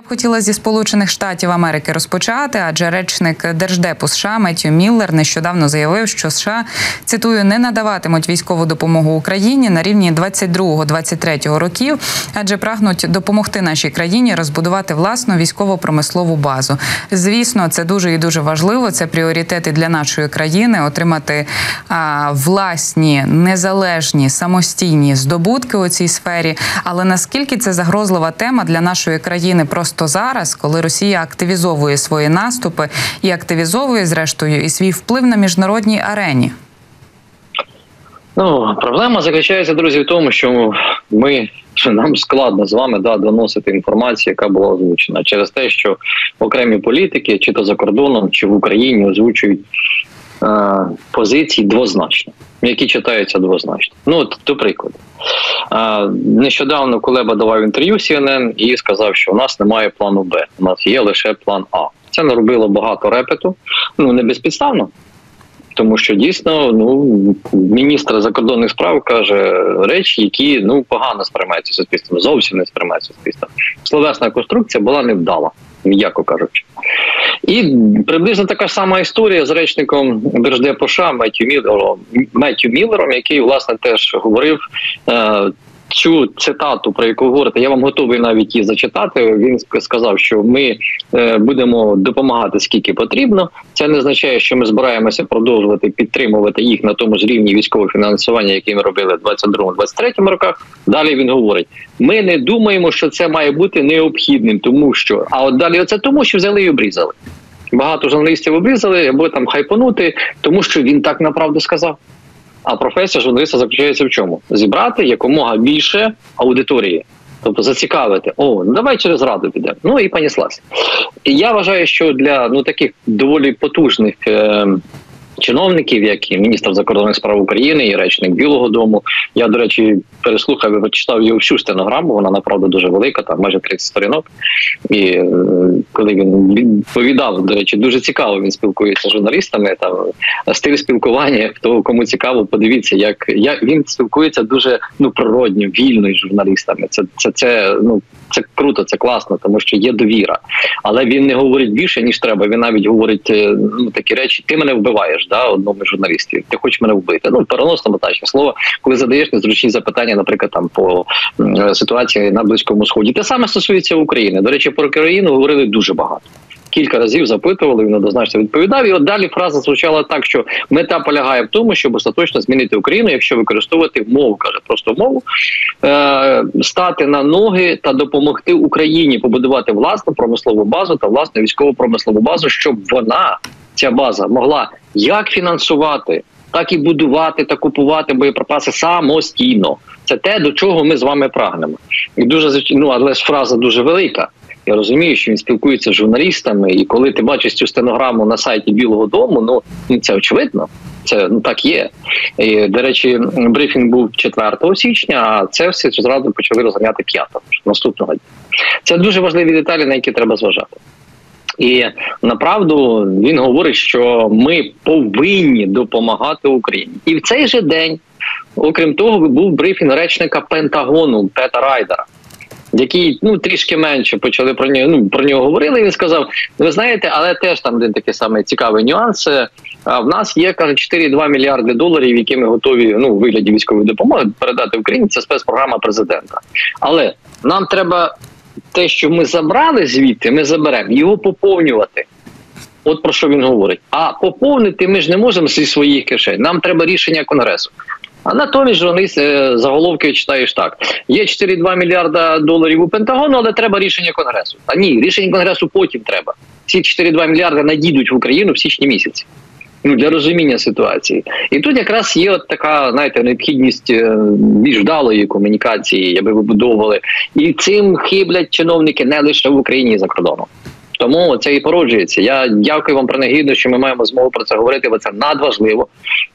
Я б хотіла зі Сполучених Штатів Америки розпочати, адже речник держдепу США Меттю Міллер нещодавно заявив, що США цитую не надаватимуть військову допомогу Україні на рівні 22-23 років, адже прагнуть допомогти нашій країні розбудувати власну військово-промислову базу. Звісно, це дуже і дуже важливо. Це пріоритети для нашої країни отримати а, власні незалежні самостійні здобутки у цій сфері. Але наскільки це загрозлива тема для нашої країни? Просто зараз, коли Росія активізовує свої наступи і активізовує зрештою і свій вплив на міжнародній арені. Ну, проблема заключається, друзі, в тому, що ми нам складно з вами да доносити інформацію, яка була озвучена через те, що окремі політики, чи то за кордоном, чи в Україні озвучують е, позиції двозначно, які читаються двозначно. Ну от до прикладу. Е, нещодавно Кулеба давав інтерв'ю CNN і сказав, що у нас немає плану Б, у нас є лише план А. Це наробило багато репету, ну не безпідставно. Тому що дійсно ну міністр закордонних справ каже речі, які ну погано сприймаються суспільством, зовсім не сприймаються суспільством. Словесна конструкція була невдала, м'яко кажучи. І приблизно така сама історія з речником Держдепу США Меттю Міллером, Меттю Міллером, який власне теж говорив. Цю цитату, про яку говорите, я вам готовий навіть її зачитати. Він сказав, що ми е, будемо допомагати скільки потрібно. Це не означає, що ми збираємося продовжувати підтримувати їх на тому ж рівні військового фінансування, яке ми робили в 22-23 роках. Далі він говорить: ми не думаємо, що це має бути необхідним, тому що а от далі оце тому, що взяли і обрізали. Багато журналістів обрізали або там хайпанути, тому що він так направду сказав. А професія журналіста заключається в чому? Зібрати якомога більше аудиторії, тобто зацікавити. О, ну давай через раду підемо. Ну і паніслася. Я вважаю, що для ну таких доволі потужних. Е- Чиновників, як і міністр закордонних справ України і речник Білого Дому. Я, до речі, переслухав і почитав її всю стенограму. Вона направду дуже велика, там майже 30 сторінок. І е, коли він відповідав, до речі, дуже цікаво. Він спілкується з журналістами. Там стиль спілкування. Хто кому цікаво, подивіться, як як він спілкується дуже ну природньо, вільно з журналістами. Це це це ну це круто, це класно, тому що є довіра. Але він не говорить більше ніж треба. Він навіть говорить е, ну такі речі: ти мене вбиваєш, да, одному журналістів. Ти хочеш мене вбити. Ну переносному тачне слово, коли задаєш незручні запитання, наприклад, там по ситуації на близькому сході. Те саме стосується України. До речі, про Україну говорили дуже багато кілька разів запитували, він однозначно відповідав. І от далі фраза звучала так, що мета полягає в тому, щоб остаточно змінити Україну, якщо використовувати мову, каже просто мову, е, стати на ноги та допомогти Україні побудувати власну промислову базу та власну військово промислову базу, щоб вона ця база могла як фінансувати. Так і будувати та купувати боєприпаси самостійно. Це те, до чого ми з вами прагнемо, і дуже ну, але ж фраза дуже велика. Я розумію, що він спілкується з журналістами, і коли ти бачиш цю стенограму на сайті Білого Дому, ну, ну це очевидно. Це ну так є. І, До речі, брифінг був 4 січня, а це все зразу почали розганяти 5 наступного дня. Це дуже важливі деталі, на які треба зважати. І направду він говорить, що ми повинні допомагати Україні, і в цей же день, окрім того, був брифінг речника Пентагону Пета Райдера який ну трішки менше почали про нього. Ну про нього говорили. Він сказав: ви знаєте, але теж там один такий самий цікавий нюанс. А в нас є каже 4,2 мільярди доларів, які ми готові ну у вигляді військової допомоги передати Україні. Це спецпрограма президента. Але нам треба те, що ми забрали звідти, ми заберемо його поповнювати. От про що він говорить. А поповнити ми ж не можемо зі своїх кишень. Нам треба рішення конгресу. А натомість журналіст е, заголовки читаєш так: є 4,2 мільярда доларів у Пентагону, але треба рішення конгресу. А ні, рішення конгресу потім треба. Ці 4,2 мільярда надійдуть в Україну в січні місяці. Ну, для розуміння ситуації, і тут якраз є от така, знаєте, необхідність е, більш вдалої комунікації, яби вибудовували, і цим хиблять чиновники не лише в Україні і за кордоном. Тому це і породжується. Я дякую вам принагідно, що ми маємо змогу про це говорити, бо це надважливо.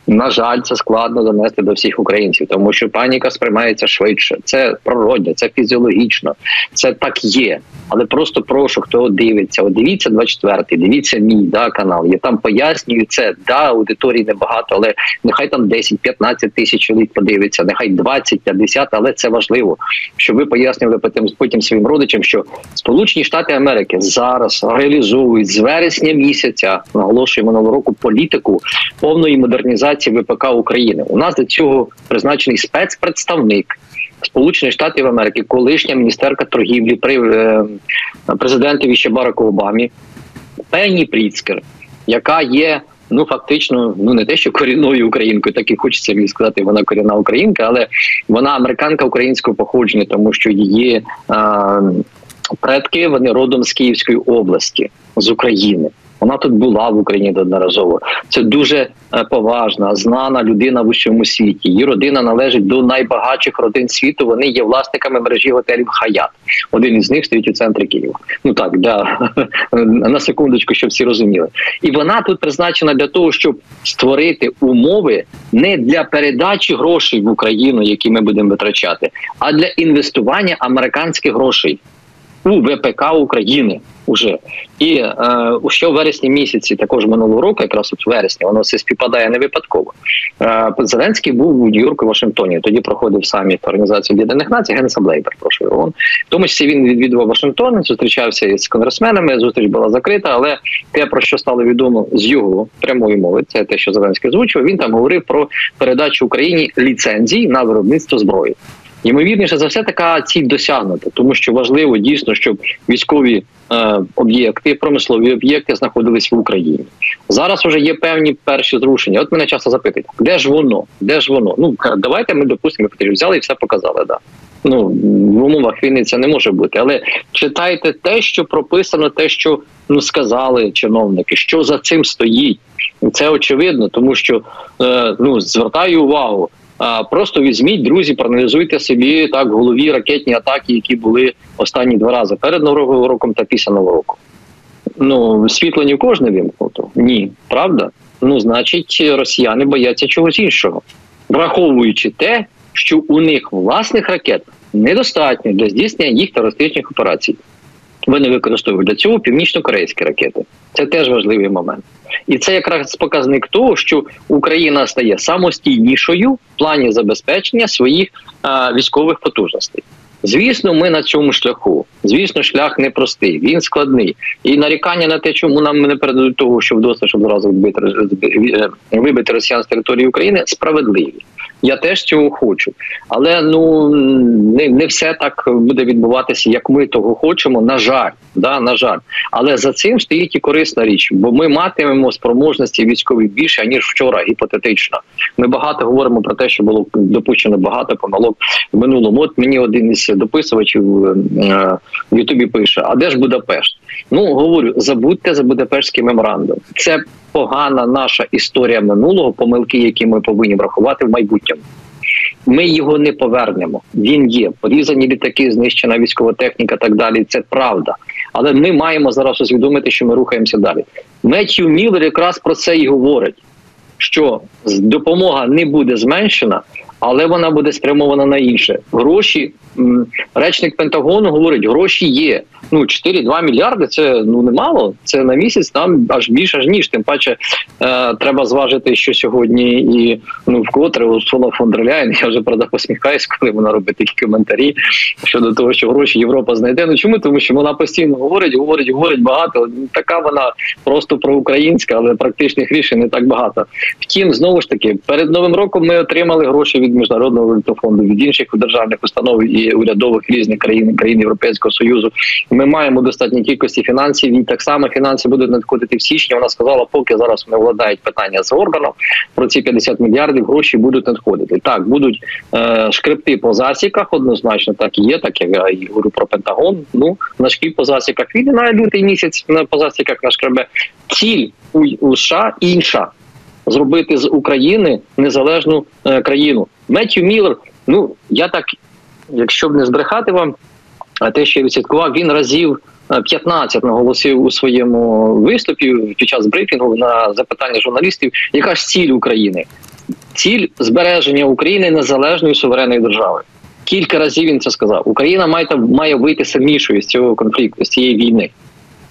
На жаль, це складно донести до всіх українців, тому що паніка сприймається швидше. Це природне, це фізіологічно, це так є. Але просто прошу, хто дивиться, от дивіться 24-й, дивіться мій да канал. Я там пояснюю це. Да, аудиторії небагато, але нехай там 10-15 тисяч чоловік подивиться, нехай 20-50, але це важливо, щоб ви пояснювали потім потім своїм родичам, що Сполучені Штати Америки зараз реалізовують з вересня місяця, наголошую минулого року політику повної модернізації ВПК України. У нас до цього призначений спецпредставник. Сполучених Штатів Америки, колишня міністерка торгівлі при е, президентові ще Бараку Обамі, Пенні Пріцкер, яка є ну фактично ну не те, що корінною українкою, так і хочеться мені сказати, вона корінна українка, але вона американка українського походження, тому що її а, предки вони родом з Київської області з України. Вона тут була в Україні неодноразово. Це дуже е, поважна, знана людина в усьому світі. Її родина належить до найбагатших родин світу. Вони є власниками мережі готелів Хаят. Один із них стоїть у центрі Києва. Ну так для на секундочку, щоб всі розуміли. І вона тут призначена для того, щоб створити умови не для передачі грошей в Україну, які ми будемо витрачати, а для інвестування американських грошей у ВПК України уже і е, ще в вересні місяці, також минулого року, якраз от вересні, воно все співпадає не випадково. Е, Зеленський був у Нью-Йорку, Вашингтоні. Тоді проходив саміт Організації Об'єднаних Націй, Генасамблеї, перепрошую ООН. В тому числі він відвідував Вашингтон, зустрічався із конгресменами. Зустріч була закрита, але те, про що стало відомо з його прямої мови, це те, що Зеленський озвучував. Він там говорив про передачу Україні ліцензій на виробництво зброї. Ймовірніше за все, така ціль досягнута, тому що важливо дійсно, щоб військові е, об'єкти, промислові об'єкти знаходились в Україні. Зараз вже є певні перші зрушення. От мене часто запитують, де ж воно? Де ж воно? Ну давайте ми допустимо, взяли і все показали. Да. Ну в умовах війни це не може бути, але читайте те, що прописано, те, що ну сказали чиновники, що за цим стоїть. Це очевидно, тому що е, ну звертаю увагу. Просто візьміть, друзі, проаналізуйте собі так в голові ракетні атаки, які були останні два рази перед новим роком та після нового року. Ну світло ні в кожне вімкнуто. Ні, правда? Ну, значить, росіяни бояться чогось іншого, враховуючи те, що у них власних ракет недостатньо для здійснення їх терористичних операцій. Вони використовують для цього північно-корейські ракети. Це теж важливий момент, і це якраз показник того, що Україна стає самостійнішою в плані забезпечення своїх а, військових потужностей. Звісно, ми на цьому шляху. Звісно, шлях непростий, він складний. І нарікання на те, чому нам не передадуть того, що вдосталь, щоб зразу вбити вибити росіян з території України, справедливі. Я теж цього хочу, але ну не не все так буде відбуватися, як ми того хочемо. На жаль, да на жаль, але за цим стоїть і корисна річ, бо ми матимемо спроможності військові більше ніж вчора. Гіпотетично, ми багато говоримо про те, що було допущено багато помилок в минулому. От мені один із дописувачів е, в Ютубі пише: А де ж Будапешт? Ну говорю, забудьте за Будапештський меморандум. Це погана наша історія минулого, помилки, які ми повинні врахувати в майбутньому. Ми його не повернемо. Він є порізані літаки, знищена військова техніка, так далі. Це правда. Але ми маємо зараз усвідомити, що ми рухаємося далі. Меттью Міллер якраз про це і говорить: що допомога не буде зменшена, але вона буде спрямована на інше. Гроші речник Пентагону говорить, гроші є ну 4-2 мільярди це ну немало. Це на місяць там аж більше аж ніж. Тим паче е, треба зважити, що сьогодні і ну вкотре Урсула фон дер Ляєн, я вже правда посміхаюсь, коли вона робить такі коментарі щодо того, що гроші Європа знайде. Ну чому тому, що вона постійно говорить, говорить, говорить багато. Така вона просто проукраїнська, але практичних рішень не так багато. Втім, знову ж таки, перед новим роком ми отримали гроші від міжнародного валютного фонду, від інших державних установ і урядових різних країн країн Європейського союзу. Ми маємо достатній кількості фінансів. І так само фінанси будуть надходити в січні. Вона сказала, поки зараз не владають питання з органом про ці 50 мільярдів гроші будуть надходити. Так будуть е, шкрипти по засіках. Однозначно, так і є. Так як я і говорю про Пентагон. Ну на шкіп по засіках він на лютий місяць по засіках на шкребе. Ціль у, США інша. Зробити з України незалежну е, країну. Меттью Міллер, ну я так, якщо б не збрехати вам, те, що я відслідкував, він разів 15 наголосив у своєму виступі під час брифінгу на запитання журналістів, яка ж ціль України? Ціль збереження України незалежної суверенної держави. Кілька разів він це сказав. Україна має має вийти сильнішою з цього конфлікту, з цієї війни.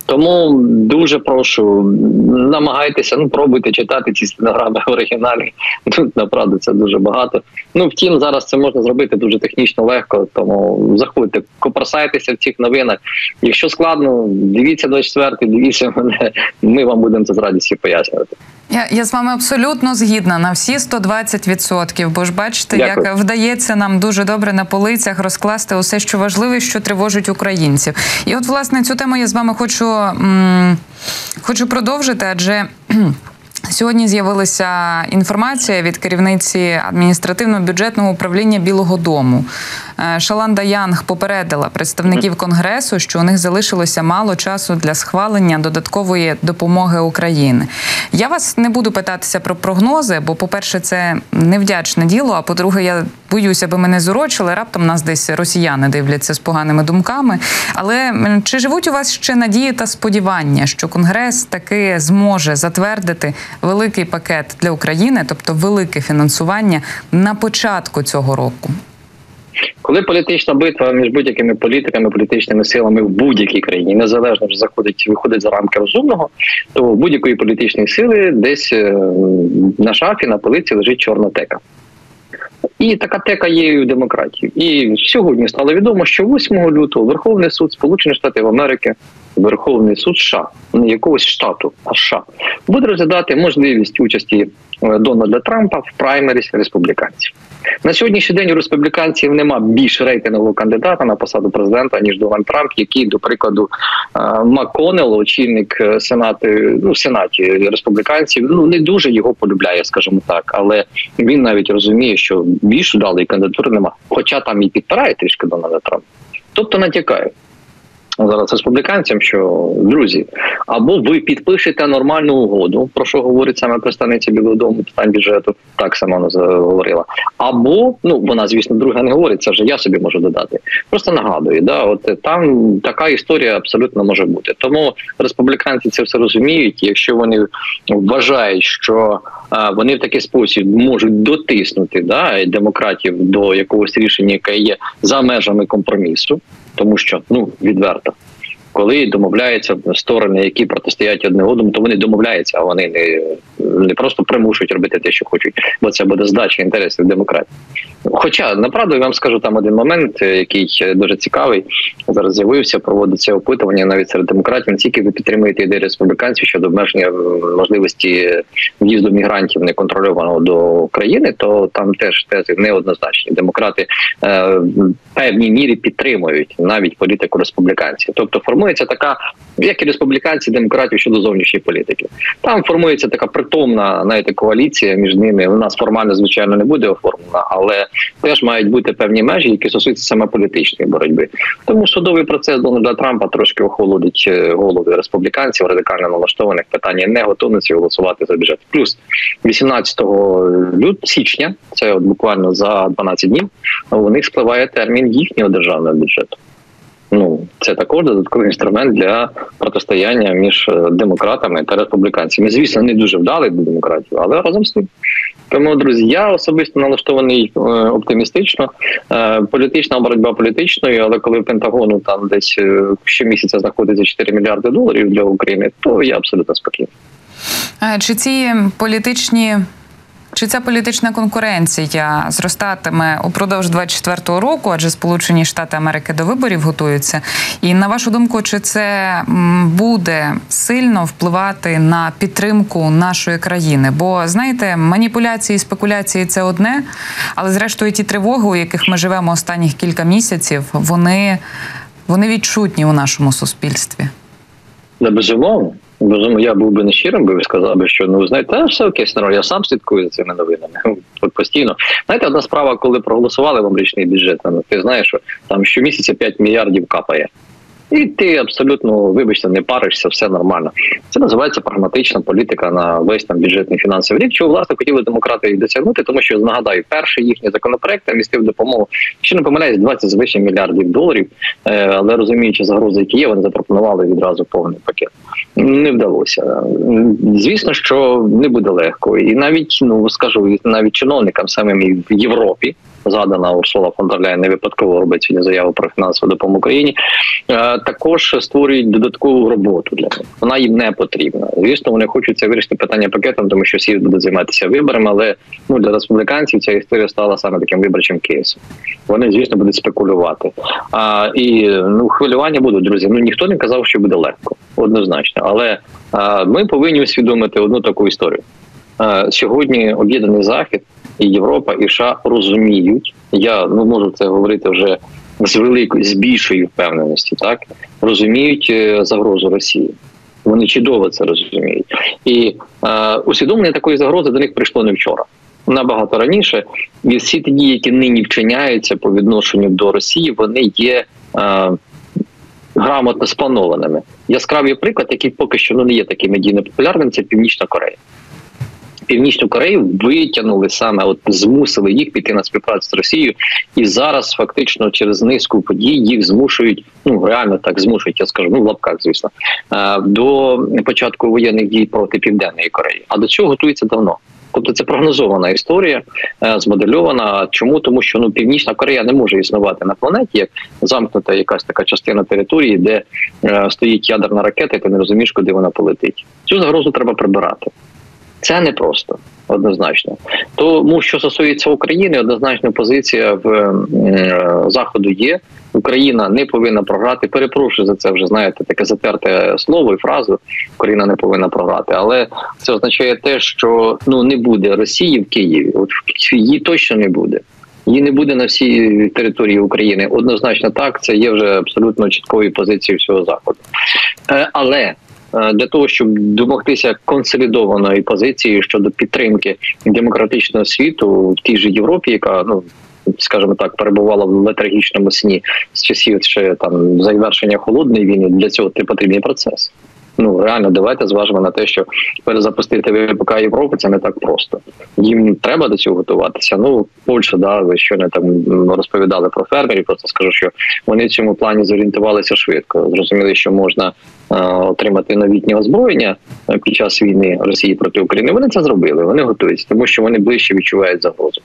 Тому дуже прошу намагайтеся, ну пробуйте читати ці стенограми в оригіналі. Тут направду це дуже багато. Ну втім, зараз це можна зробити дуже технічно легко. Тому заходьте, копросайтеся в цих новинах. Якщо складно, дивіться 24, дивіться мене. Ми вам будемо це з радістю пояснювати. Я я з вами абсолютно згідна на всі 120%, Бо ж бачите, Дякую. як вдається нам дуже добре на полицях розкласти усе, що важливе, що тривожить українців. І от власне цю тему я з вами хочу, м хочу продовжити, адже. Сьогодні з'явилася інформація від керівниці адміністративно-бюджетного управління Білого Дому. Е, Шаланда Янг попередила представників конгресу, що у них залишилося мало часу для схвалення додаткової допомоги України. Я вас не буду питатися про прогнози, бо, по-перше, це невдячне діло. А по-друге, я боюся, аби мене зурочили. Раптом нас десь росіяни дивляться з поганими думками. Але чи живуть у вас ще надії та сподівання, що конгрес таки зможе затвердити великий пакет для України, тобто велике фінансування на початку цього року? Коли політична битва між будь-якими політиками, політичними силами в будь-якій країні незалежно вже заходить, виходить за рамки розумного, то в будь-якої політичної сили десь е, на шафі на полиці лежить чорна тека. І така тека є в демократії. І сьогодні стало відомо, що 8 лютого Верховний суд Сполучених Штатів Америки, Верховний суд США, не якогось штату, а США, буде розглядати можливість участі е, Дональда Трампа в праймеріс республіканців. На сьогоднішній день у республіканців нема більш рейтингового кандидата на посаду президента ніж Дональд Трамп, який, до прикладу, е, Макконел, очільник е, сенату, ну сенаті республіканців, ну не дуже його полюбляє, скажімо так, але він навіть розуміє, що більш вдалої кандидатури нема, хоча там і підпирає трішки Дональда Трампа. Тобто натякає зараз республіканцям, що друзі, або ви підпишете нормальну угоду, про що говорить саме представниця Білого Дому питань бюджету, так сама вона говорила. Або ну вона, звісно, друга не говорить, це вже я собі можу додати. Просто нагадую, да, от там така історія абсолютно може бути. Тому республіканці це все розуміють. Якщо вони вважають, що а, вони в такий спосіб можуть дотиснути да демократів до якогось рішення, яке є за межами компромісу тому що ну відверто. Коли домовляються сторони, які протистоять одне одному, то вони домовляються, а вони не не просто примушують робити те, що хочуть, бо це буде здача інтересів демократії. Хоча направду я вам скажу там один момент, який дуже цікавий. Зараз з'явився, проводиться опитування навіть серед демократів. Наскільки ви підтримуєте ідеї республіканців щодо обмеження можливості в'їзду мігрантів неконтрольованого до країни, то там теж тези неоднозначні. Демократи е, в певній мірі підтримують навіть політику республіканців, тобто формується така, як і республіканці, демократів щодо зовнішньої політики. Там формується така притомна знаєте, коаліція між ними. У нас формально звичайно не буде оформлена, але теж мають бути певні межі, які стосуються саме політичної боротьби. Тому судовий процес Дональда Трампа трошки охолодить е, голови республіканців, радикально налаштованих питання не готовності голосувати за бюджет. Плюс 18 люд січня, це от буквально за 12 днів. У них спливає термін їхнього державного бюджету. Це також додатковий інструмент для протистояння між е, демократами та республіканцями. Звісно, не дуже вдалий до демократів, але разом з тим. Тому, друзі, я особисто налаштований е, оптимістично. Е, політична боротьба політичною, але коли Пентагону там десь щомісяця знаходиться 4 мільярди доларів для України, то я абсолютно спокійний. Чи ці політичні чи ця політична конкуренція зростатиме упродовж 24-го року? Адже Сполучені Штати Америки до виборів готуються. І на вашу думку, чи це буде сильно впливати на підтримку нашої країни? Бо знаєте, маніпуляції і спекуляції це одне, але зрештою ті тривоги, у яких ми живемо останніх кілька місяців, вони, вони відчутні у нашому суспільстві. Безумовно. Безумовно, я був би нещирим, би сказав би, що ну знаєте, все окей, я сам слідкую за цими новинами постійно. Знаєте, одна справа, коли проголосували вам річний бюджет, ну ти знаєш, що там щомісяця 5 мільярдів капає. І ти абсолютно вибачте, не паришся, все нормально. Це називається прагматична політика на весь там бюджетний фінансовий рік. Чого власне хотіли демократи і досягнути, тому що нагадаю, перший їхній законопроект містив допомогу, що не помиляюсь, 20 з вище мільярдів доларів. Е, але розуміючи загрози, які є, вони запропонували відразу повний пакет. Не вдалося. Звісно, що не буде легко, і навіть ну скажу, навіть чиновникам самим в Європі згадана Урсула Ляйн не випадково робить сьогодні заяву про фінансову допомогу Україні. Е, також створюють додаткову роботу для них. Вона їм не потрібна. Звісно, вони хочуть це вирішити питання пакетом, тому що всі будуть займатися виборами. Але ну для республіканців ця історія стала саме таким виборчим кейсом. Вони, звісно, будуть спекулювати. А і ну хвилювання будуть друзі. Ну ніхто не казав, що буде легко, однозначно. Але а, ми повинні усвідомити одну таку історію. Сьогодні об'єднаний захід і Європа і США розуміють. Я ну можу це говорити вже з великою з більшою впевненості, так розуміють е, загрозу Росії. Вони чудово це розуміють, і е, усвідомлення такої загрози до них прийшло не вчора. Набагато раніше, і всі ті дії, які нині вчиняються по відношенню до Росії, вони є е, грамотно спланованими. Яскравий приклад, який поки що ну не є таким медійно популярним, це Північна Корея. Північну Корею витягнули саме, от змусили їх піти на співпрацю з Росією, і зараз фактично через низку подій їх змушують. Ну реально так змушують. Я скажу ну в лапках, звісно, е, до початку воєнних дій проти південної Кореї. А до цього готується давно. Тобто це прогнозована історія, е, змодельована. Чому тому, що ну Північна Корея не може існувати на планеті, як замкнута якась така частина території, де е, стоїть ядерна ракета, і ти не розумієш, куди вона полетить. Цю загрозу треба прибирати. Це не просто однозначно. Тому що стосується України, однозначна позиція в е, заходу є. Україна не повинна програти. Перепрошую за це вже знаєте таке затерте слово і фразу. Україна не повинна програти, але це означає те, що ну не буде Росії в Києві. От її точно не буде. Її не буде на всій території України. Однозначно, так це є вже абсолютно чіткою позицією всього заходу, е, але для того, щоб домогтися консолідованої позиції щодо підтримки демократичного світу в тій же Європі, яка ну. Скажімо так, перебувала в летаргічному сні з часів ще там завершення холодної війни. Для цього ти потрібний процес. Ну реально, давайте зважимо на те, що перезапустити ВПК Європи це не так просто. Їм треба до цього готуватися. Ну Польща, да, ви щойно там розповідали про фермерів. Просто скажу, що вони в цьому плані зорієнтувалися швидко. Зрозуміли, що можна е, отримати новітнє озброєння е, під час війни Росії проти України. Вони це зробили. Вони готуються, тому що вони ближче відчувають загрозу.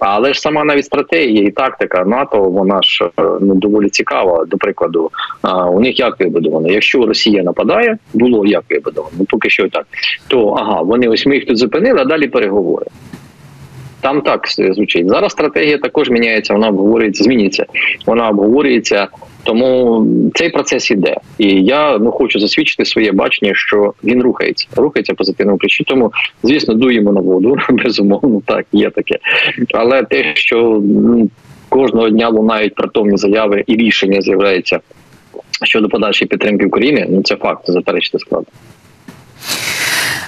Але ж сама навіть стратегія і тактика НАТО, вона ж е, ну доволі цікава. До прикладу, у них як вибудовано, якщо Росія нападає було як вибудовано, ну поки що так. То ага, вони ось ми їх тут зупинили, а далі переговори. Там так звучить. Зараз стратегія також міняється, вона обговорюється, змінюється. Вона обговорюється, тому цей процес іде. І я ну хочу засвідчити своє бачення, що він рухається, рухається позитивному ключі. Тому, звісно, дуємо на воду, безумовно, так, є таке. Але те, що ну, кожного дня лунають притомні заяви і рішення з'являється щодо подальшої підтримки України, ну це факт заперечити складно.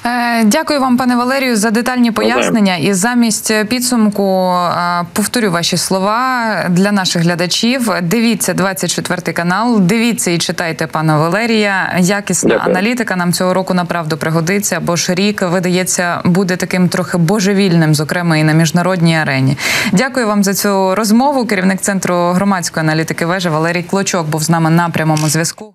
Е, дякую вам, пане Валерію, за детальні пояснення. І замість підсумку е, повторю ваші слова для наших глядачів. Дивіться 24 канал. Дивіться і читайте пана Валерія. Якісна дякую. аналітика нам цього року направду пригодиться, бо ж рік видається буде таким трохи божевільним, зокрема і на міжнародній арені. Дякую вам за цю розмову. Керівник центру громадської аналітики вежа Валерій Клочок був з нами на прямому зв'язку.